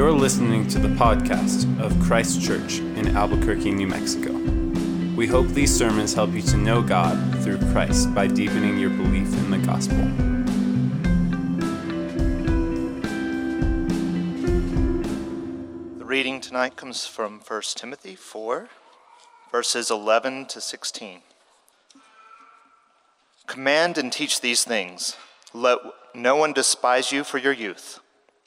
You're listening to the podcast of Christ Church in Albuquerque, New Mexico. We hope these sermons help you to know God through Christ by deepening your belief in the gospel. The reading tonight comes from 1 Timothy 4, verses 11 to 16. Command and teach these things. Let no one despise you for your youth,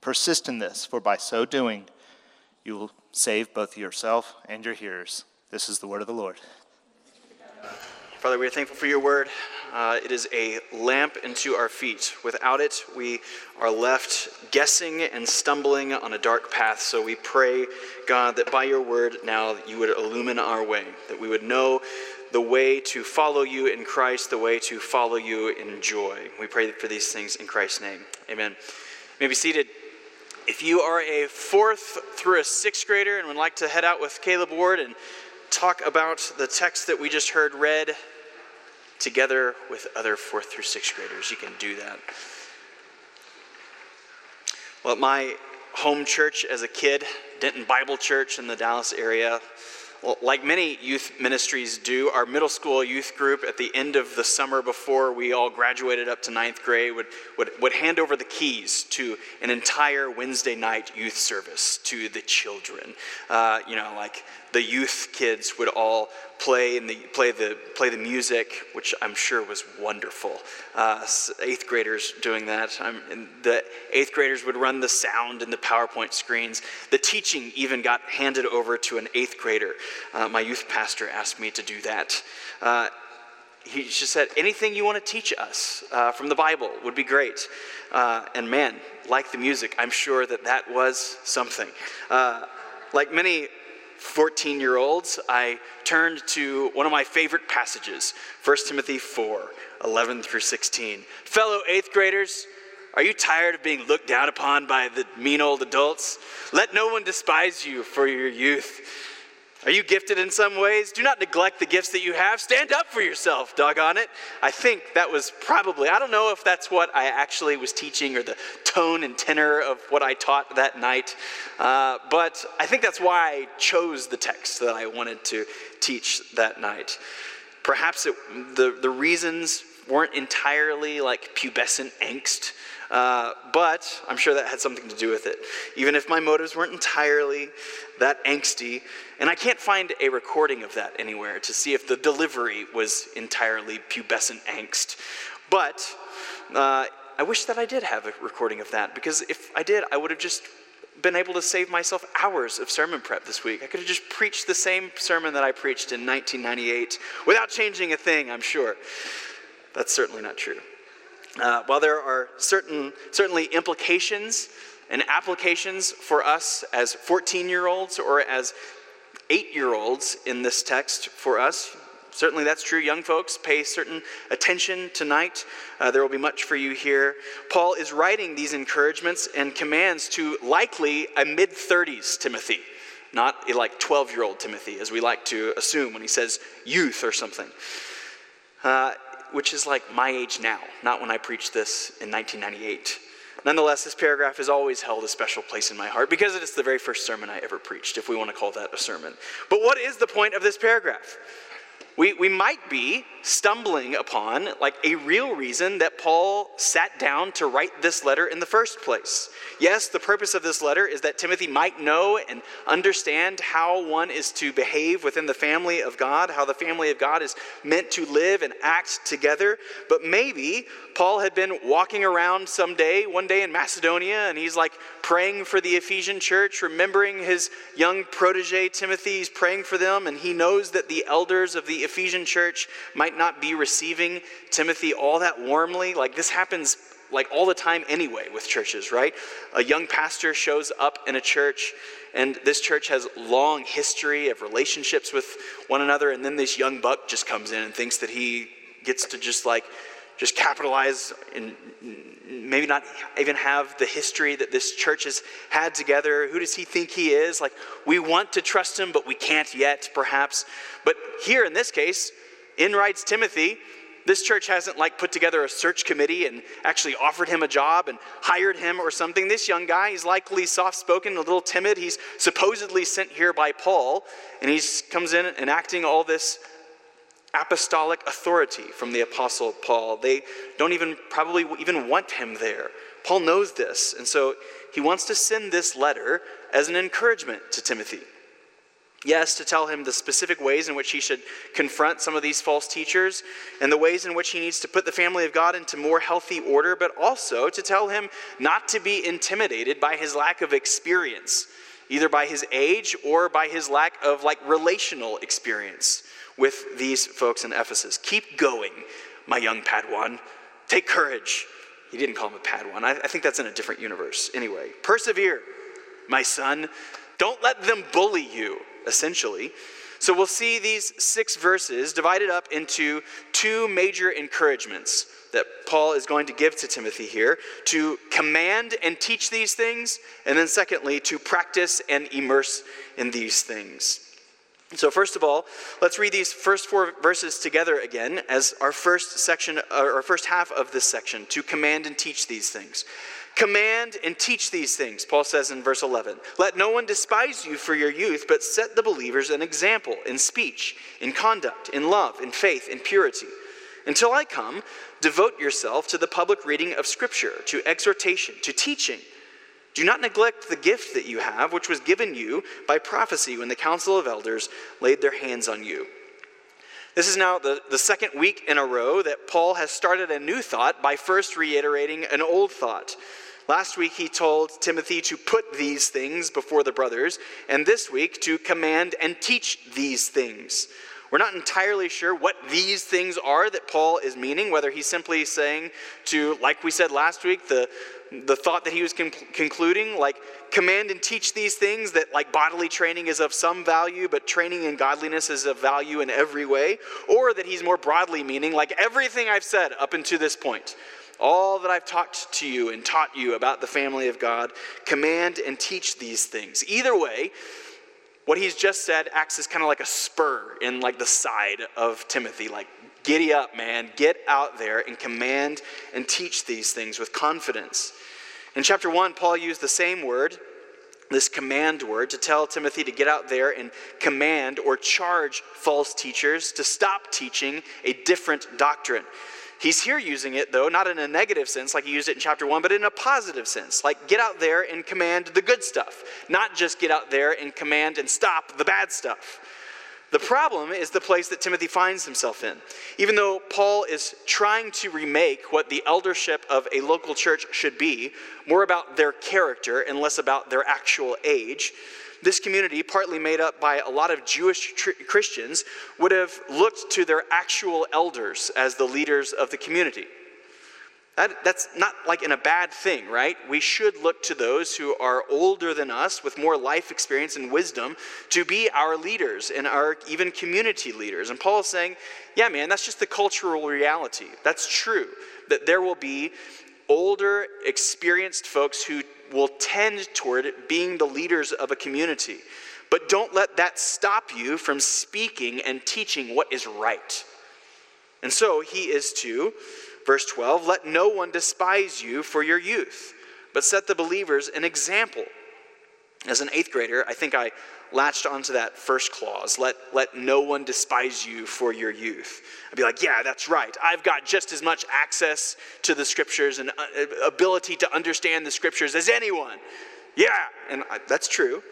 Persist in this, for by so doing, you will save both yourself and your hearers. This is the word of the Lord. Father, we are thankful for your word. Uh, it is a lamp into our feet. Without it, we are left guessing and stumbling on a dark path. So we pray, God, that by your word now you would illumine our way, that we would know the way to follow you in Christ, the way to follow you in joy. We pray for these things in Christ's name. Amen. You may be seated. If you are a fourth through a sixth grader and would like to head out with Caleb Ward and talk about the text that we just heard read together with other fourth through sixth graders, you can do that. Well, at my home church as a kid, Denton Bible Church in the Dallas area, like many youth ministries do, our middle school youth group at the end of the summer before we all graduated up to ninth grade would, would, would hand over the keys to an entire Wednesday night youth service to the children. Uh, you know, like the youth kids would all play and the, play the play the music, which I'm sure was wonderful. Uh, eighth graders doing that. the eighth graders would run the sound and the PowerPoint screens. The teaching even got handed over to an eighth grader. Uh, my youth pastor asked me to do that. Uh, he just said, anything you want to teach us uh, from the Bible would be great. Uh, and man, like the music, I'm sure that that was something. Uh, like many 14 year olds, I turned to one of my favorite passages 1 Timothy 4 11 through 16. Fellow eighth graders, are you tired of being looked down upon by the mean old adults? Let no one despise you for your youth. Are you gifted in some ways? Do not neglect the gifts that you have. Stand up for yourself, doggone it. I think that was probably, I don't know if that's what I actually was teaching or the tone and tenor of what I taught that night, uh, but I think that's why I chose the text that I wanted to teach that night. Perhaps it, the, the reasons weren't entirely like pubescent angst. Uh, but I'm sure that had something to do with it. Even if my motives weren't entirely that angsty, and I can't find a recording of that anywhere to see if the delivery was entirely pubescent angst. But uh, I wish that I did have a recording of that, because if I did, I would have just been able to save myself hours of sermon prep this week. I could have just preached the same sermon that I preached in 1998 without changing a thing, I'm sure. That's certainly not true. Uh, while there are certain, certainly implications and applications for us as 14 year olds or as eight year olds in this text for us, certainly that's true. Young folks, pay certain attention tonight. Uh, there will be much for you here. Paul is writing these encouragements and commands to likely a mid 30s Timothy, not a like 12 year old Timothy, as we like to assume when he says youth or something. Uh, which is like my age now, not when I preached this in 1998. Nonetheless, this paragraph has always held a special place in my heart because it is the very first sermon I ever preached, if we want to call that a sermon. But what is the point of this paragraph? We, we might be stumbling upon like a real reason that Paul sat down to write this letter in the first place. Yes, the purpose of this letter is that Timothy might know and understand how one is to behave within the family of God, how the family of God is meant to live and act together. But maybe Paul had been walking around some day, one day in Macedonia, and he's like praying for the Ephesian church, remembering his young protege Timothy. He's praying for them, and he knows that the elders of the Ephesian church might not be receiving Timothy all that warmly. Like this happens like all the time anyway with churches, right? A young pastor shows up in a church, and this church has long history of relationships with one another, and then this young buck just comes in and thinks that he gets to just like just capitalize and maybe not even have the history that this church has had together. Who does he think he is? Like, we want to trust him, but we can't yet, perhaps. But here in this case, in writes Timothy, this church hasn't like put together a search committee and actually offered him a job and hired him or something. This young guy, he's likely soft spoken, a little timid. He's supposedly sent here by Paul, and he comes in enacting all this apostolic authority from the apostle Paul. They don't even probably even want him there. Paul knows this, and so he wants to send this letter as an encouragement to Timothy. Yes, to tell him the specific ways in which he should confront some of these false teachers and the ways in which he needs to put the family of God into more healthy order, but also to tell him not to be intimidated by his lack of experience, either by his age or by his lack of like relational experience with these folks in Ephesus. Keep going, my young Padawan. Take courage. He didn't call him a Padawan. I, I think that's in a different universe. Anyway, persevere, my son. Don't let them bully you essentially. So we'll see these six verses divided up into two major encouragements that Paul is going to give to Timothy here to command and teach these things, and then secondly, to practice and immerse in these things. So, first of all, let's read these first four verses together again as our first section, or our first half of this section, to command and teach these things. Command and teach these things, Paul says in verse 11. Let no one despise you for your youth, but set the believers an example in speech, in conduct, in love, in faith, in purity. Until I come, devote yourself to the public reading of Scripture, to exhortation, to teaching. Do not neglect the gift that you have, which was given you by prophecy when the council of elders laid their hands on you. This is now the, the second week in a row that Paul has started a new thought by first reiterating an old thought. Last week he told Timothy to put these things before the brothers, and this week to command and teach these things. We're not entirely sure what these things are that Paul is meaning, whether he's simply saying to, like we said last week, the, the thought that he was con- concluding, like, command and teach these things that, like, bodily training is of some value, but training in godliness is of value in every way, or that he's more broadly meaning, like, everything I've said up until this point, all that I've talked to you and taught you about the family of God, command and teach these things. Either way, what he's just said acts as kind of like a spur in like the side of Timothy, like giddy up, man, get out there and command and teach these things with confidence. In chapter 1, Paul used the same word, this command word, to tell Timothy to get out there and command or charge false teachers to stop teaching a different doctrine. He's here using it, though, not in a negative sense like he used it in chapter 1, but in a positive sense. Like, get out there and command the good stuff, not just get out there and command and stop the bad stuff. The problem is the place that Timothy finds himself in. Even though Paul is trying to remake what the eldership of a local church should be, more about their character and less about their actual age, this community, partly made up by a lot of Jewish tr- Christians, would have looked to their actual elders as the leaders of the community. That, that's not like in a bad thing, right? We should look to those who are older than us with more life experience and wisdom to be our leaders and our even community leaders. And Paul is saying, yeah, man, that's just the cultural reality. That's true. That there will be older, experienced folks who will tend toward being the leaders of a community. But don't let that stop you from speaking and teaching what is right. And so he is to Verse 12 Let no one despise you for your youth, but set the believers an example. As an eighth grader, I think I latched onto that first clause let, let no one despise you for your youth. I'd be like, yeah, that's right. I've got just as much access to the scriptures and uh, ability to understand the scriptures as anyone. Yeah, and I, that's true.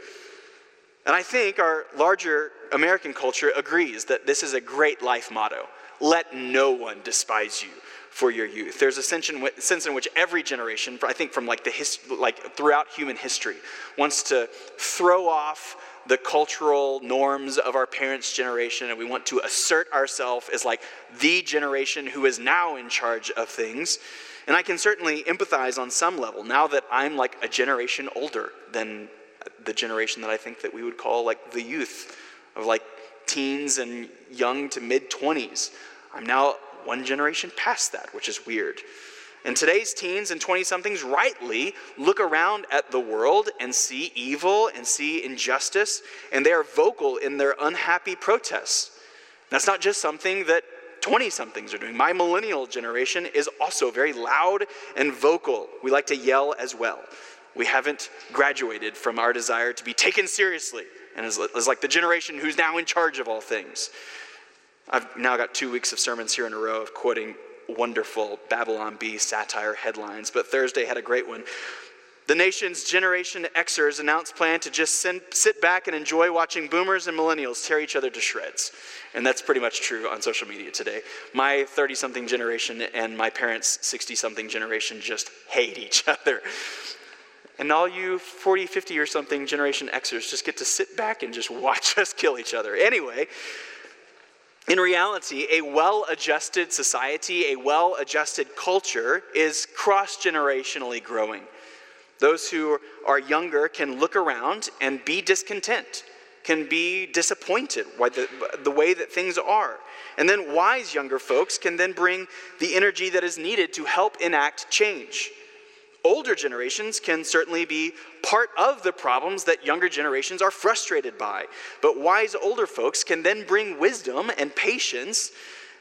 And I think our larger American culture agrees that this is a great life motto let no one despise you for your youth. There's a sense in, which every generation, I think from like the like throughout human history, wants to throw off the cultural norms of our parents' generation, and we want to assert ourselves as like the generation who is now in charge of things. And I can certainly empathize on some level now that I'm like a generation older than the generation that I think that we would call like the youth of like teens and young to mid 20s. I'm now one generation past that, which is weird. And today's teens and 20 somethings rightly look around at the world and see evil and see injustice, and they are vocal in their unhappy protests. That's not just something that 20 somethings are doing. My millennial generation is also very loud and vocal. We like to yell as well. We haven't graduated from our desire to be taken seriously and is, is like the generation who's now in charge of all things. I've now got two weeks of sermons here in a row of quoting wonderful Babylon Bee satire headlines, but Thursday had a great one. The nation's Generation Xers announced plan to just sit back and enjoy watching boomers and millennials tear each other to shreds. And that's pretty much true on social media today. My 30 something generation and my parents' 60 something generation just hate each other. And all you 40, 50 or something Generation Xers just get to sit back and just watch us kill each other. Anyway, in reality, a well adjusted society, a well adjusted culture is cross generationally growing. Those who are younger can look around and be discontent, can be disappointed by the, the way that things are. And then wise younger folks can then bring the energy that is needed to help enact change. Older generations can certainly be part of the problems that younger generations are frustrated by. But wise older folks can then bring wisdom and patience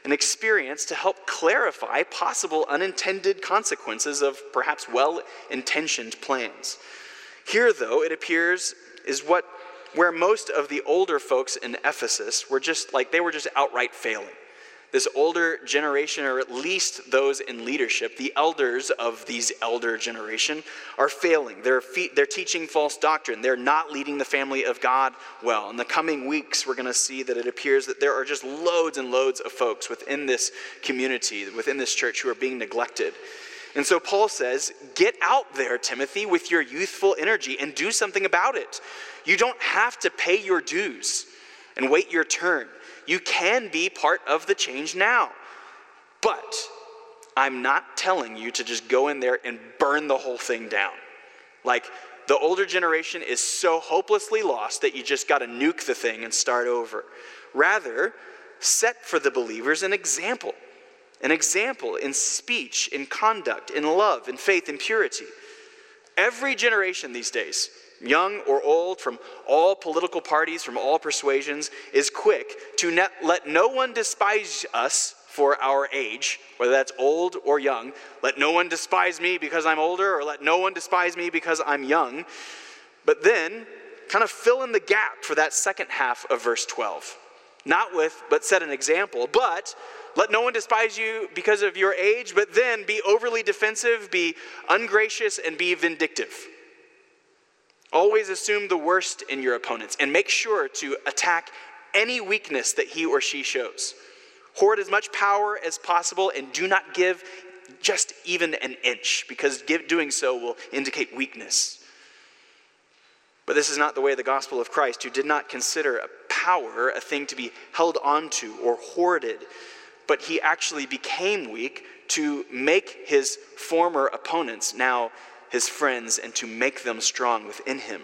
and experience to help clarify possible unintended consequences of perhaps well intentioned plans. Here, though, it appears is what where most of the older folks in Ephesus were just like they were just outright failing this older generation, or at least those in leadership, the elders of these elder generation, are failing. They're, fe- they're teaching false doctrine. They're not leading the family of God well. In the coming weeks, we're going to see that it appears that there are just loads and loads of folks within this community, within this church, who are being neglected. And so Paul says, Get out there, Timothy, with your youthful energy and do something about it. You don't have to pay your dues and wait your turn. You can be part of the change now. But I'm not telling you to just go in there and burn the whole thing down. Like, the older generation is so hopelessly lost that you just got to nuke the thing and start over. Rather, set for the believers an example an example in speech, in conduct, in love, in faith, in purity. Every generation these days young or old, from all political parties, from all persuasions, is quick to net, let no one despise us for our age, whether that's old or young. Let no one despise me because I'm older, or let no one despise me because I'm young. But then, kind of fill in the gap for that second half of verse 12. Not with, but set an example, but let no one despise you because of your age, but then be overly defensive, be ungracious, and be vindictive. Always assume the worst in your opponents and make sure to attack any weakness that he or she shows. Hoard as much power as possible and do not give just even an inch because give, doing so will indicate weakness. But this is not the way of the gospel of Christ, who did not consider power a thing to be held onto or hoarded, but he actually became weak to make his former opponents now his friends and to make them strong within him.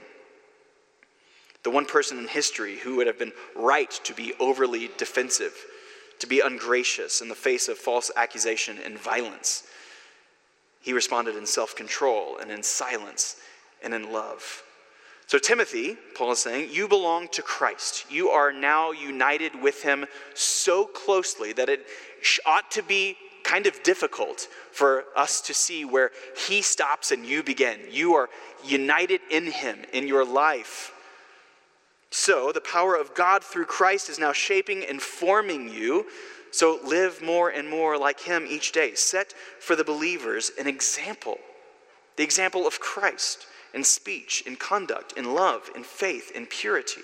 The one person in history who would have been right to be overly defensive, to be ungracious in the face of false accusation and violence. He responded in self control and in silence and in love. So, Timothy, Paul is saying, you belong to Christ. You are now united with him so closely that it ought to be kind of difficult for us to see where He stops and you begin. You are united in Him in your life. So, the power of God through Christ is now shaping and forming you. So, live more and more like Him each day. Set for the believers an example the example of Christ in speech, in conduct, in love, in faith, in purity.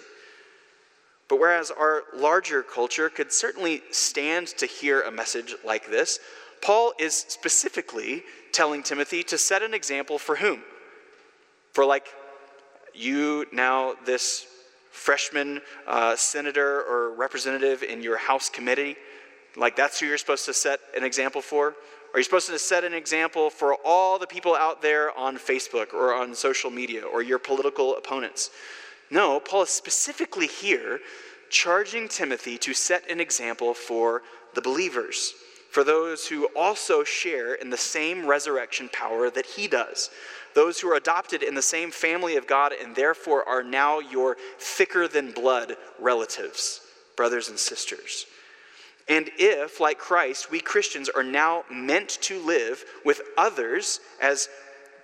But whereas our larger culture could certainly stand to hear a message like this, Paul is specifically telling Timothy to set an example for whom? For like you now, this freshman uh, senator or representative in your House committee, like that's who you're supposed to set an example for? Are you supposed to set an example for all the people out there on Facebook or on social media or your political opponents? No, Paul is specifically here charging Timothy to set an example for the believers, for those who also share in the same resurrection power that he does, those who are adopted in the same family of God and therefore are now your thicker than blood relatives, brothers and sisters. And if, like Christ, we Christians are now meant to live with others as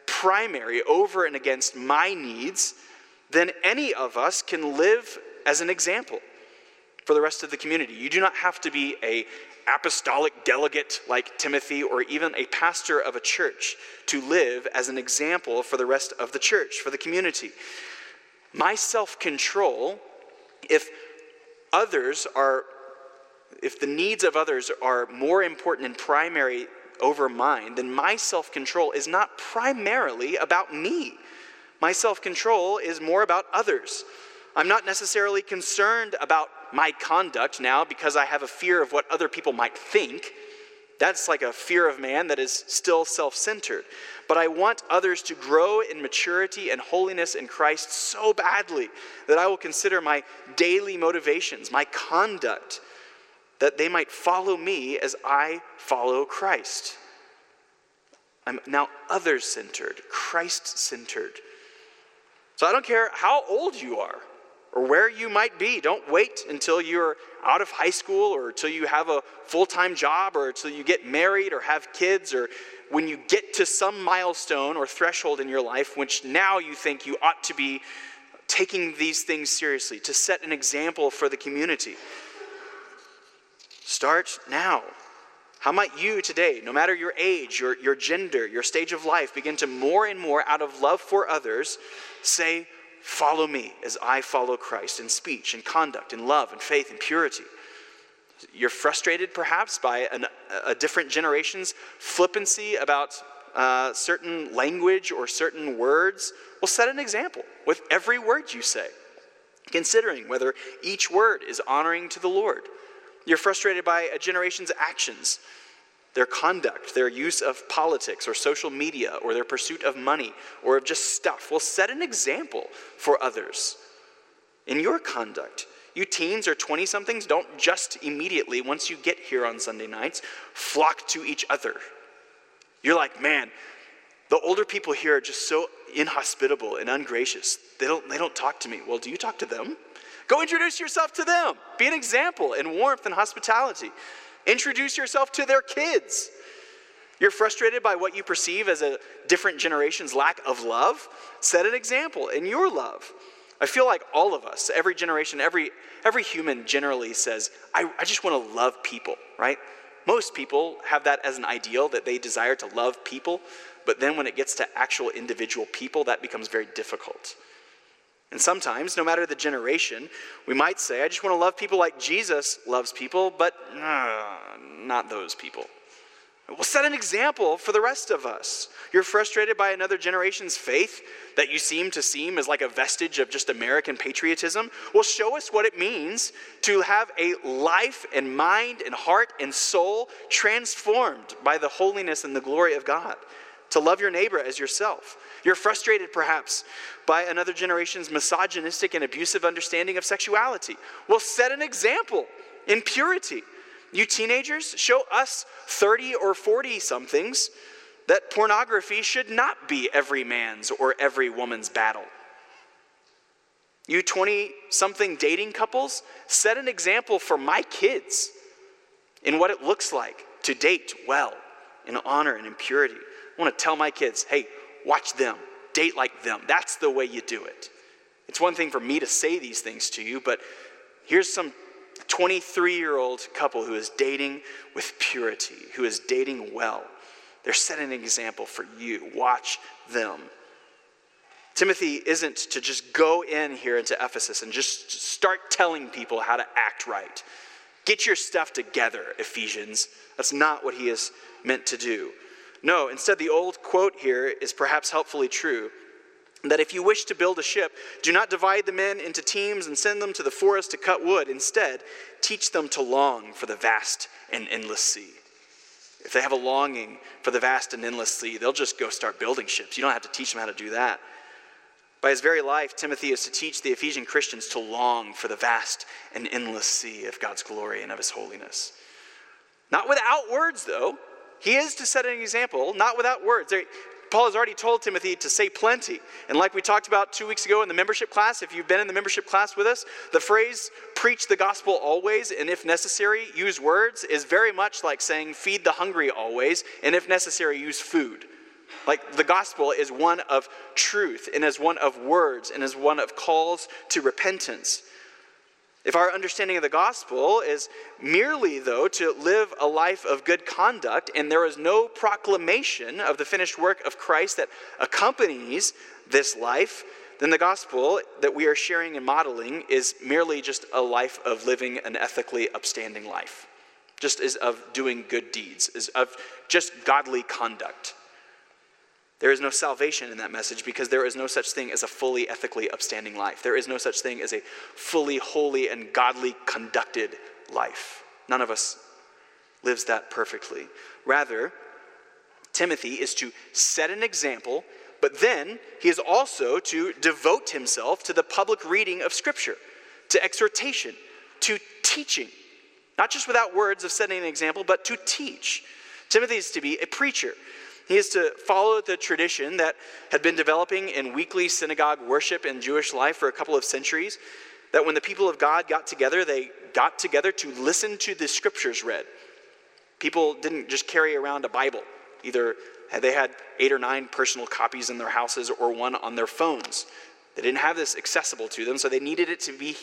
primary over and against my needs, then any of us can live as an example for the rest of the community. You do not have to be a apostolic delegate like Timothy or even a pastor of a church to live as an example for the rest of the church, for the community. My self-control if others are if the needs of others are more important and primary over mine, then my self control is not primarily about me. My self control is more about others. I'm not necessarily concerned about my conduct now because I have a fear of what other people might think. That's like a fear of man that is still self centered. But I want others to grow in maturity and holiness in Christ so badly that I will consider my daily motivations, my conduct, that they might follow me as I follow Christ. I'm now other centered, Christ centered. So I don't care how old you are or where you might be. Don't wait until you're out of high school or until you have a full time job or until you get married or have kids or when you get to some milestone or threshold in your life, which now you think you ought to be taking these things seriously, to set an example for the community. Start now. How might you today, no matter your age, your, your gender, your stage of life, begin to more and more, out of love for others, say, Follow me as I follow Christ in speech and conduct, in love and faith and purity. You're frustrated perhaps by an, a different generation's flippancy about uh, certain language or certain words. Well, set an example with every word you say, considering whether each word is honoring to the Lord. You're frustrated by a generation's actions, their conduct, their use of politics or social media, or their pursuit of money or of just stuff. will set an example for others in your conduct. You teens or 20 somethings don't just immediately, once you get here on Sunday nights, flock to each other. You're like, man, the older people here are just so inhospitable and ungracious. They don't, they don't talk to me. Well, do you talk to them? Go introduce yourself to them. Be an example in warmth and hospitality. Introduce yourself to their kids. You're frustrated by what you perceive as a different generation's lack of love? Set an example in your love. I feel like all of us, every generation, every, every human generally says, I, I just want to love people, right? Most people have that as an ideal that they desire to love people, but then when it gets to actual individual people, that becomes very difficult. And sometimes, no matter the generation, we might say, I just want to love people like Jesus loves people, but uh, not those people. We'll set an example for the rest of us. You're frustrated by another generation's faith that you seem to seem as like a vestige of just American patriotism. Well, show us what it means to have a life and mind and heart and soul transformed by the holiness and the glory of God, to love your neighbor as yourself. You're frustrated, perhaps, by another generation's misogynistic and abusive understanding of sexuality. Well, set an example in purity. You teenagers, show us 30 or 40 somethings that pornography should not be every man's or every woman's battle. You 20 something dating couples, set an example for my kids in what it looks like to date well, in honor and in purity. I want to tell my kids hey, watch them, date like them. That's the way you do it. It's one thing for me to say these things to you, but here's some 23 year old couple who is dating with purity, who is dating well. They're setting an example for you. Watch them. Timothy isn't to just go in here into Ephesus and just start telling people how to act right. Get your stuff together, Ephesians. That's not what he is meant to do. No, instead, the old quote here is perhaps helpfully true that if you wish to build a ship, do not divide the men into teams and send them to the forest to cut wood. Instead, teach them to long for the vast and endless sea. If they have a longing for the vast and endless sea, they'll just go start building ships. You don't have to teach them how to do that. By his very life, Timothy is to teach the Ephesian Christians to long for the vast and endless sea of God's glory and of his holiness. Not without words, though. He is to set an example, not without words. Paul has already told Timothy to say plenty. And like we talked about two weeks ago in the membership class, if you've been in the membership class with us, the phrase preach the gospel always and if necessary, use words is very much like saying feed the hungry always and if necessary, use food. Like the gospel is one of truth and is one of words and is one of calls to repentance. If our understanding of the gospel is merely, though, to live a life of good conduct, and there is no proclamation of the finished work of Christ that accompanies this life, then the gospel that we are sharing and modeling is merely just a life of living an ethically upstanding life, just as of doing good deeds, as of just godly conduct. There is no salvation in that message because there is no such thing as a fully ethically upstanding life. There is no such thing as a fully holy and godly conducted life. None of us lives that perfectly. Rather, Timothy is to set an example, but then he is also to devote himself to the public reading of Scripture, to exhortation, to teaching. Not just without words of setting an example, but to teach. Timothy is to be a preacher. He is to follow the tradition that had been developing in weekly synagogue worship in Jewish life for a couple of centuries. That when the people of God got together, they got together to listen to the scriptures read. People didn't just carry around a Bible, either they had eight or nine personal copies in their houses or one on their phones. They didn't have this accessible to them, so they needed it to be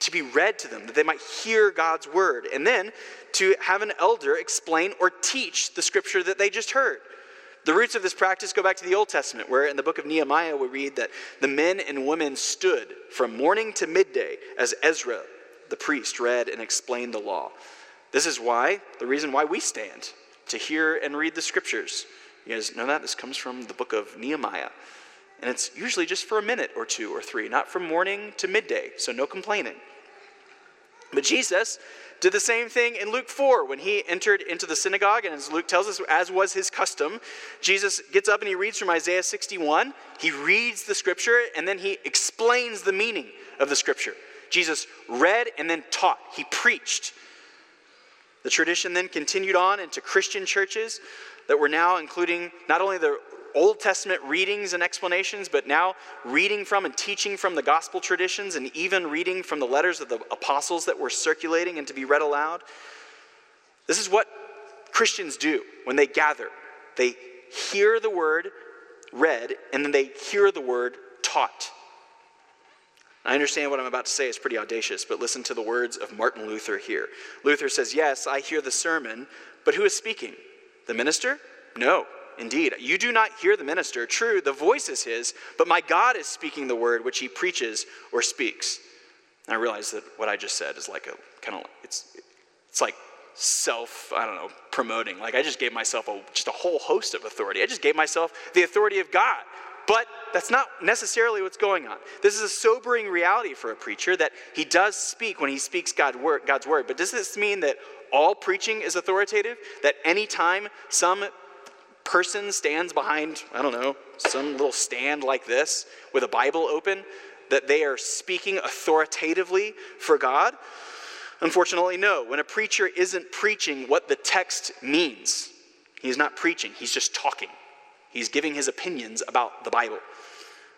to be read to them, that they might hear God's word, and then to have an elder explain or teach the scripture that they just heard. The roots of this practice go back to the Old Testament, where in the book of Nehemiah we read that the men and women stood from morning to midday as Ezra, the priest, read and explained the law. This is why, the reason why we stand to hear and read the scriptures. You guys know that? This comes from the book of Nehemiah. And it's usually just for a minute or two or three, not from morning to midday, so no complaining. But Jesus did the same thing in Luke 4 when he entered into the synagogue. And as Luke tells us, as was his custom, Jesus gets up and he reads from Isaiah 61. He reads the scripture and then he explains the meaning of the scripture. Jesus read and then taught, he preached. The tradition then continued on into Christian churches that were now including not only the Old Testament readings and explanations, but now reading from and teaching from the gospel traditions and even reading from the letters of the apostles that were circulating and to be read aloud. This is what Christians do when they gather. They hear the word read and then they hear the word taught. I understand what I'm about to say is pretty audacious, but listen to the words of Martin Luther here. Luther says, Yes, I hear the sermon, but who is speaking? The minister? No, Indeed, you do not hear the minister. True, the voice is his, but my God is speaking the word which he preaches or speaks. And I realize that what I just said is like a kind of it's it's like self I don't know promoting. Like I just gave myself a, just a whole host of authority. I just gave myself the authority of God. But that's not necessarily what's going on. This is a sobering reality for a preacher that he does speak when he speaks God's word. But does this mean that all preaching is authoritative? That any time some person stands behind, I don't know, some little stand like this with a Bible open, that they are speaking authoritatively for God? Unfortunately, no. When a preacher isn't preaching what the text means, he's not preaching, he's just talking. He's giving his opinions about the Bible.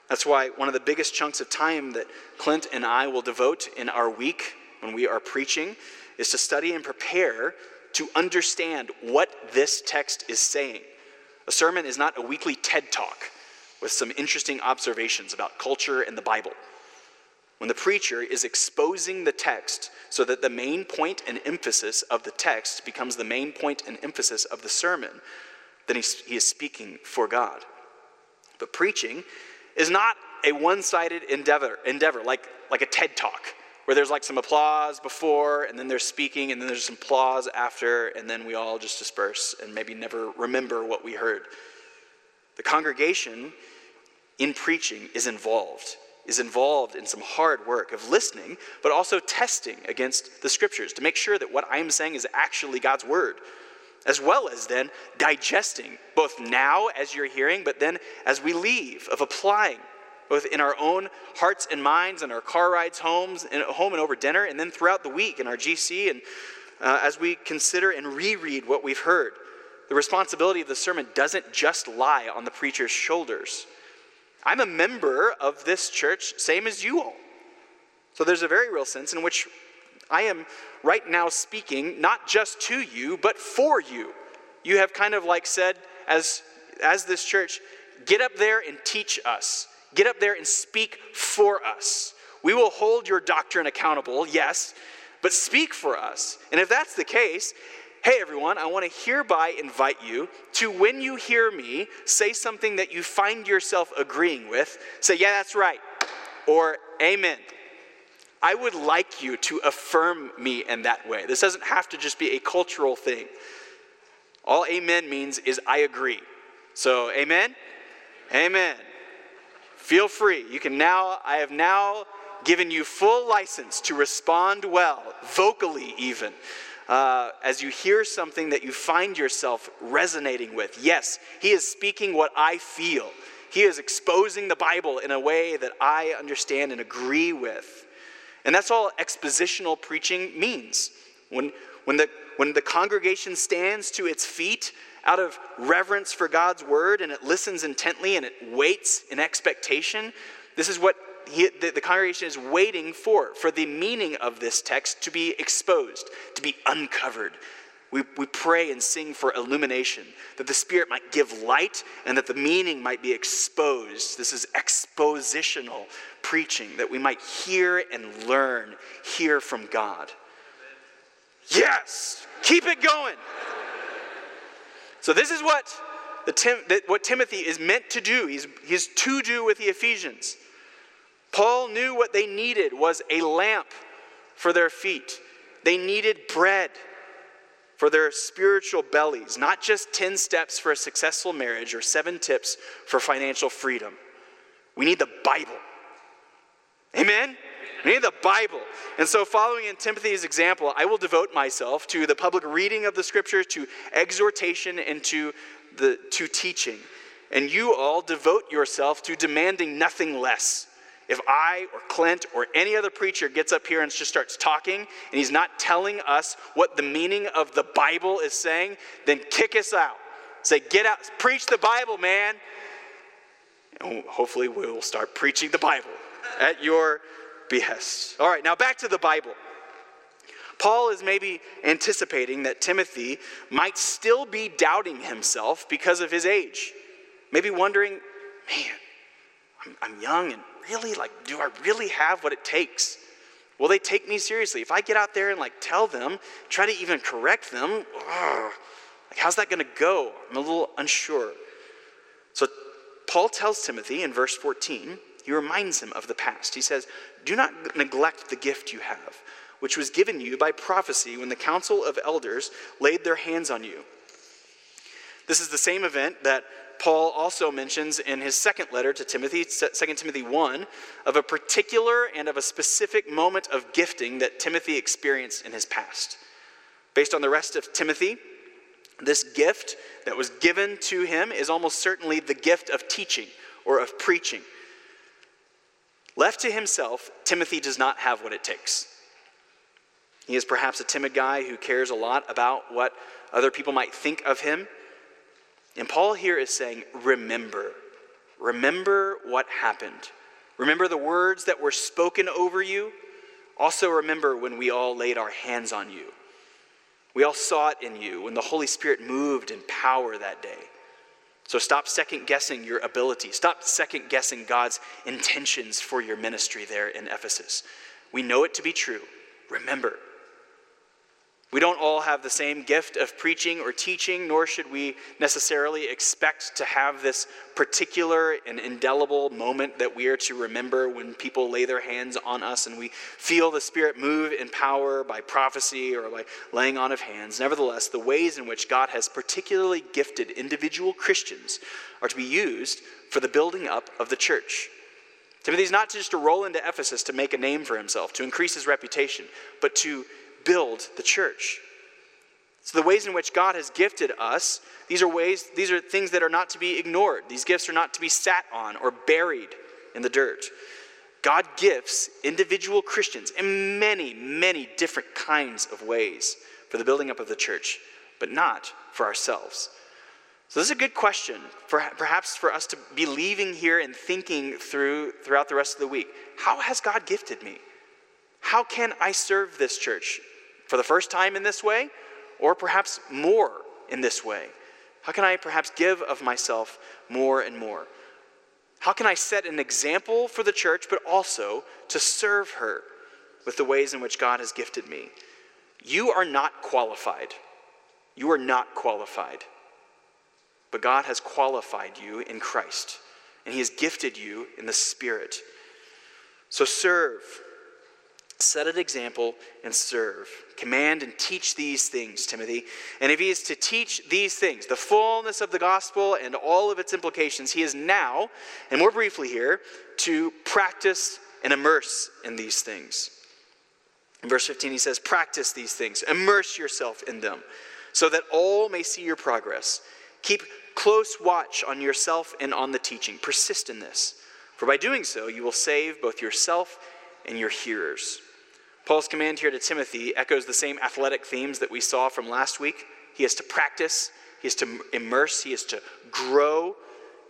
That's why one of the biggest chunks of time that Clint and I will devote in our week when we are preaching is to study and prepare to understand what this text is saying. A sermon is not a weekly TED talk with some interesting observations about culture and the Bible. When the preacher is exposing the text so that the main point and emphasis of the text becomes the main point and emphasis of the sermon, then he is speaking for God. But preaching is not a one sided endeavor, endeavor like, like a TED talk where there's like some applause before, and then there's speaking, and then there's some applause after, and then we all just disperse and maybe never remember what we heard. The congregation in preaching is involved, is involved in some hard work of listening, but also testing against the scriptures to make sure that what I'm saying is actually God's word. as well as then digesting, both now as you're hearing, but then as we leave, of applying, both in our own hearts and minds, and our car rides homes, and home and over dinner, and then throughout the week in our GC, and uh, as we consider and reread what we've heard. The responsibility of the sermon doesn't just lie on the preacher's shoulders. I'm a member of this church, same as you all. So there's a very real sense in which I am right now speaking not just to you, but for you. You have kind of like said, as, as this church, get up there and teach us. Get up there and speak for us. We will hold your doctrine accountable, yes, but speak for us. And if that's the case, hey everyone, I want to hereby invite you to when you hear me say something that you find yourself agreeing with, say, yeah, that's right, or amen. I would like you to affirm me in that way. This doesn't have to just be a cultural thing. All amen means is I agree. So, amen? Amen. Feel free. You can now, I have now given you full license to respond well, vocally even. Uh, as you hear something that you find yourself resonating with. Yes, he is speaking what I feel. He is exposing the Bible in a way that I understand and agree with. And that's all expositional preaching means. When, when, the, when the congregation stands to its feet out of reverence for God's word and it listens intently and it waits in expectation, this is what he, the, the congregation is waiting for, for the meaning of this text to be exposed, to be uncovered. We, we pray and sing for illumination, that the Spirit might give light and that the meaning might be exposed. This is expositional preaching, that we might hear and learn, hear from God. Yes, keep it going. So, this is what, the Tim, what Timothy is meant to do. He's, he's to do with the Ephesians. Paul knew what they needed was a lamp for their feet, they needed bread for their spiritual bellies, not just 10 steps for a successful marriage or seven tips for financial freedom. We need the Bible. Amen? We need the Bible. And so, following in Timothy's example, I will devote myself to the public reading of the scriptures, to exhortation, and to, the, to teaching. And you all devote yourself to demanding nothing less. If I or Clint or any other preacher gets up here and just starts talking and he's not telling us what the meaning of the Bible is saying, then kick us out. Say, get out, preach the Bible, man. And hopefully we'll start preaching the Bible at your behest. All right, now back to the Bible. Paul is maybe anticipating that Timothy might still be doubting himself because of his age. Maybe wondering, man, I'm, I'm young and really, like, do I really have what it takes? Will they take me seriously? If I get out there and like tell them, try to even correct them, ugh, like how's that going to go? I'm a little unsure. So Paul tells Timothy in verse 14, he reminds him of the past. He says, Do not neglect the gift you have, which was given you by prophecy when the council of elders laid their hands on you. This is the same event that Paul also mentions in his second letter to Timothy, 2 Timothy 1, of a particular and of a specific moment of gifting that Timothy experienced in his past. Based on the rest of Timothy, this gift that was given to him is almost certainly the gift of teaching or of preaching. Left to himself, Timothy does not have what it takes. He is perhaps a timid guy who cares a lot about what other people might think of him. And Paul here is saying, remember. Remember what happened. Remember the words that were spoken over you. Also, remember when we all laid our hands on you. We all saw it in you when the Holy Spirit moved in power that day. So stop second guessing your ability. Stop second guessing God's intentions for your ministry there in Ephesus. We know it to be true. Remember, we don't all have the same gift of preaching or teaching, nor should we necessarily expect to have this particular and indelible moment that we are to remember when people lay their hands on us and we feel the Spirit move in power by prophecy or by laying on of hands. Nevertheless, the ways in which God has particularly gifted individual Christians are to be used for the building up of the church. Timothy's not just to roll into Ephesus to make a name for himself, to increase his reputation, but to build the church. So the ways in which God has gifted us, these are ways, these are things that are not to be ignored. These gifts are not to be sat on or buried in the dirt. God gifts individual Christians in many, many different kinds of ways for the building up of the church, but not for ourselves. So this is a good question, for, perhaps for us to be leaving here and thinking through throughout the rest of the week. How has God gifted me? How can I serve this church for the first time in this way, or perhaps more in this way? How can I perhaps give of myself more and more? How can I set an example for the church, but also to serve her with the ways in which God has gifted me? You are not qualified. You are not qualified. But God has qualified you in Christ, and He has gifted you in the Spirit. So serve Set an example and serve. Command and teach these things, Timothy. And if he is to teach these things, the fullness of the gospel and all of its implications, he is now, and more briefly here, to practice and immerse in these things. In verse 15, he says, Practice these things, immerse yourself in them, so that all may see your progress. Keep close watch on yourself and on the teaching. Persist in this, for by doing so, you will save both yourself and your hearers. Paul's command here to Timothy echoes the same athletic themes that we saw from last week. He is to practice, he is to immerse, he is to grow.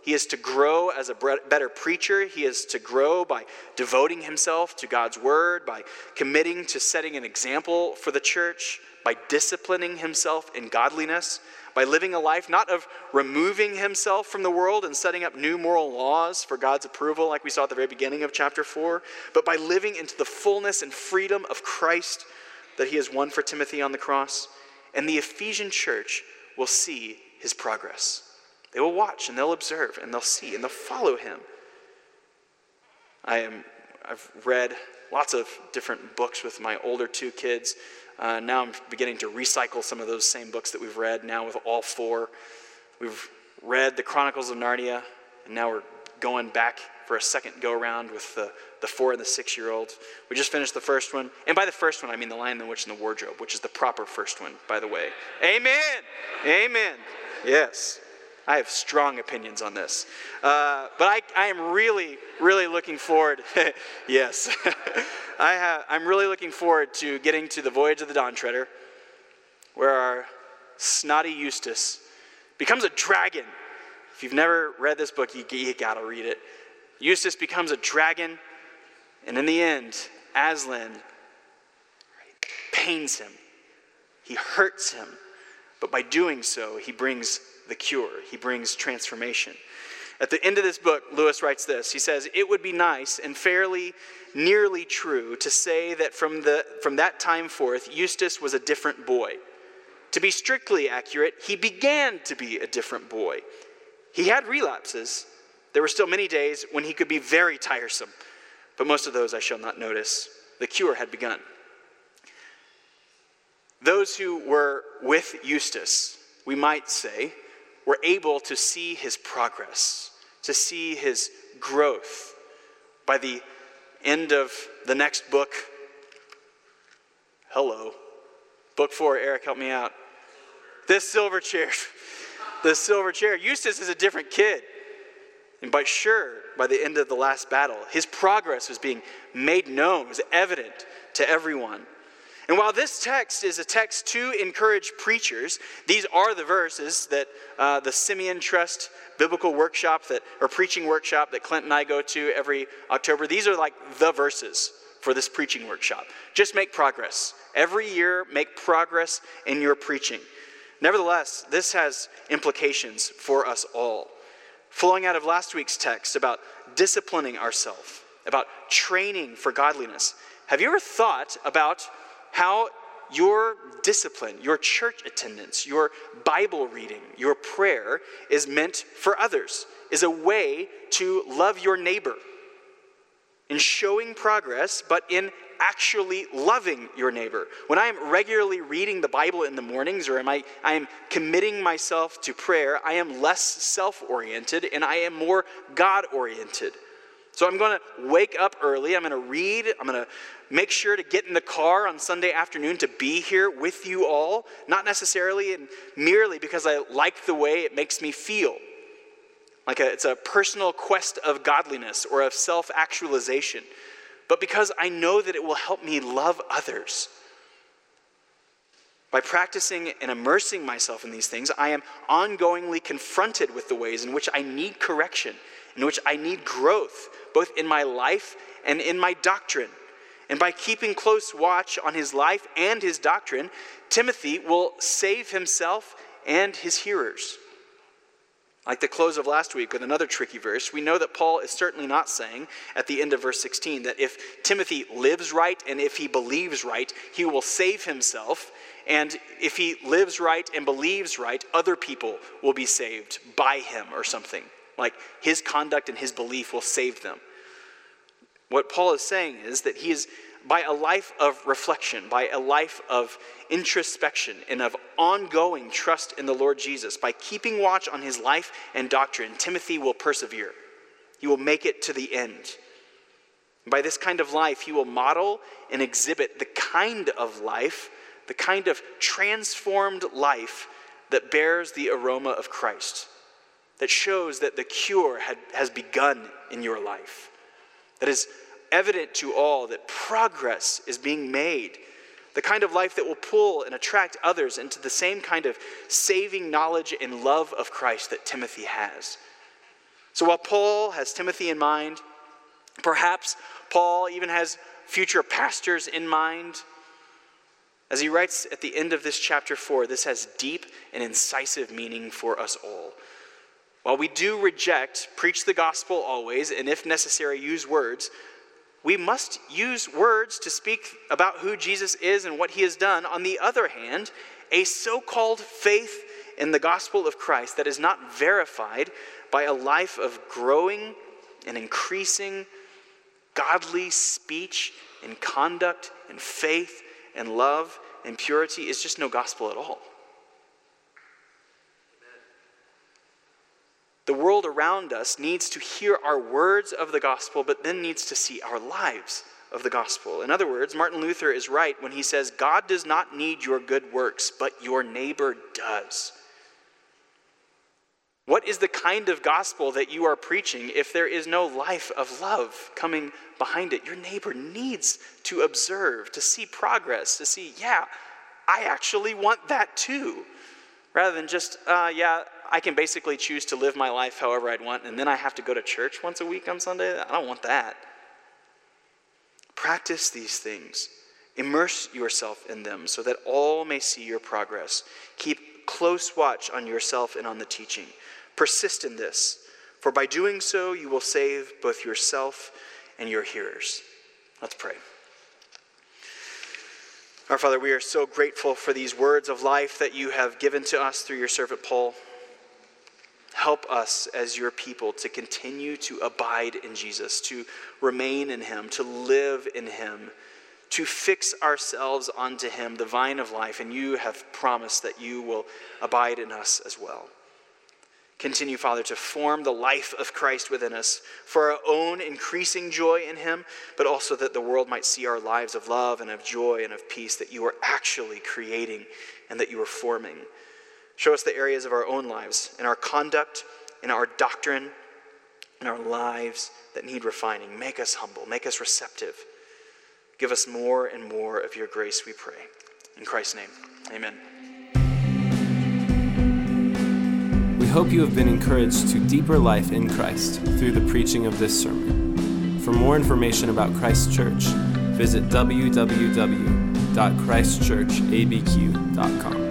He is to grow as a better preacher. He is to grow by devoting himself to God's word, by committing to setting an example for the church, by disciplining himself in godliness by living a life not of removing himself from the world and setting up new moral laws for God's approval, like we saw at the very beginning of chapter 4, but by living into the fullness and freedom of Christ that he has won for Timothy on the cross. And the Ephesian church will see his progress. They will watch and they'll observe and they'll see and they'll follow him. I am, I've read lots of different books with my older two kids. Uh, now I'm beginning to recycle some of those same books that we've read now with all four. We've read the Chronicles of Narnia, and now we're going back for a second go around with the, the four and the six year olds. We just finished the first one. And by the first one, I mean The Lion, the Witch, and the Wardrobe, which is the proper first one, by the way. Amen. Amen. Yes. I have strong opinions on this. Uh, but I, I am really, really looking forward. yes. I have, I'm really looking forward to getting to the Voyage of the Dawn Treader, where our snotty Eustace becomes a dragon. If you've never read this book, you, you gotta read it. Eustace becomes a dragon, and in the end, Aslan pains him. He hurts him. But by doing so, he brings the cure, he brings transformation. At the end of this book, Lewis writes this. He says, It would be nice and fairly nearly true to say that from, the, from that time forth, Eustace was a different boy. To be strictly accurate, he began to be a different boy. He had relapses. There were still many days when he could be very tiresome, but most of those I shall not notice. The cure had begun. Those who were with Eustace, we might say, were able to see his progress, to see his growth. By the end of the next book, hello, book four, Eric, help me out. This silver chair, the silver chair. Eustace is a different kid. And by sure, by the end of the last battle, his progress was being made known, was evident to everyone. And while this text is a text to encourage preachers, these are the verses that uh, the Simeon Trust biblical workshop that, or preaching workshop that Clint and I go to every October, these are like the verses for this preaching workshop. Just make progress. Every year, make progress in your preaching. Nevertheless, this has implications for us all. Flowing out of last week's text about disciplining ourselves, about training for godliness. Have you ever thought about how your discipline, your church attendance, your Bible reading, your prayer is meant for others, is a way to love your neighbor in showing progress, but in actually loving your neighbor. When I am regularly reading the Bible in the mornings or am I, I am committing myself to prayer, I am less self oriented and I am more God oriented. So I'm going to wake up early. I'm going to read. I'm going to make sure to get in the car on Sunday afternoon to be here with you all, not necessarily and merely because I like the way it makes me feel. Like a, it's a personal quest of godliness or of self actualization, but because I know that it will help me love others. By practicing and immersing myself in these things, I am ongoingly confronted with the ways in which I need correction, in which I need growth, both in my life and in my doctrine. And by keeping close watch on his life and his doctrine, Timothy will save himself and his hearers. Like the close of last week with another tricky verse, we know that Paul is certainly not saying at the end of verse 16 that if Timothy lives right and if he believes right, he will save himself. And if he lives right and believes right, other people will be saved by him or something. Like his conduct and his belief will save them. What Paul is saying is that he is, by a life of reflection, by a life of introspection, and of ongoing trust in the Lord Jesus, by keeping watch on his life and doctrine, Timothy will persevere. He will make it to the end. By this kind of life, he will model and exhibit the kind of life, the kind of transformed life that bears the aroma of Christ, that shows that the cure had, has begun in your life, that is evident to all that progress is being made. The kind of life that will pull and attract others into the same kind of saving knowledge and love of Christ that Timothy has. So while Paul has Timothy in mind, perhaps Paul even has future pastors in mind. As he writes at the end of this chapter 4, this has deep and incisive meaning for us all. While we do reject, preach the gospel always, and if necessary, use words, we must use words to speak about who Jesus is and what he has done. On the other hand, a so called faith in the gospel of Christ that is not verified by a life of growing and increasing godly speech and conduct and faith and love and purity is just no gospel at all. The world around us needs to hear our words of the gospel, but then needs to see our lives of the gospel. In other words, Martin Luther is right when he says, God does not need your good works, but your neighbor does. What is the kind of gospel that you are preaching if there is no life of love coming behind it? Your neighbor needs to observe, to see progress, to see, yeah, I actually want that too. Rather than just, uh, yeah, I can basically choose to live my life however I'd want, and then I have to go to church once a week on Sunday. I don't want that. Practice these things. Immerse yourself in them so that all may see your progress. Keep close watch on yourself and on the teaching. Persist in this, for by doing so, you will save both yourself and your hearers. Let's pray. Our Father, we are so grateful for these words of life that you have given to us through your servant Paul. Help us as your people to continue to abide in Jesus, to remain in him, to live in him, to fix ourselves onto him, the vine of life, and you have promised that you will abide in us as well. Continue, Father, to form the life of Christ within us for our own increasing joy in Him, but also that the world might see our lives of love and of joy and of peace that you are actually creating and that you are forming. Show us the areas of our own lives, in our conduct, in our doctrine, in our lives that need refining. Make us humble, make us receptive. Give us more and more of your grace, we pray. In Christ's name, amen. We hope you have been encouraged to deeper life in Christ through the preaching of this sermon. For more information about Christ Church, visit www.christchurchabq.com.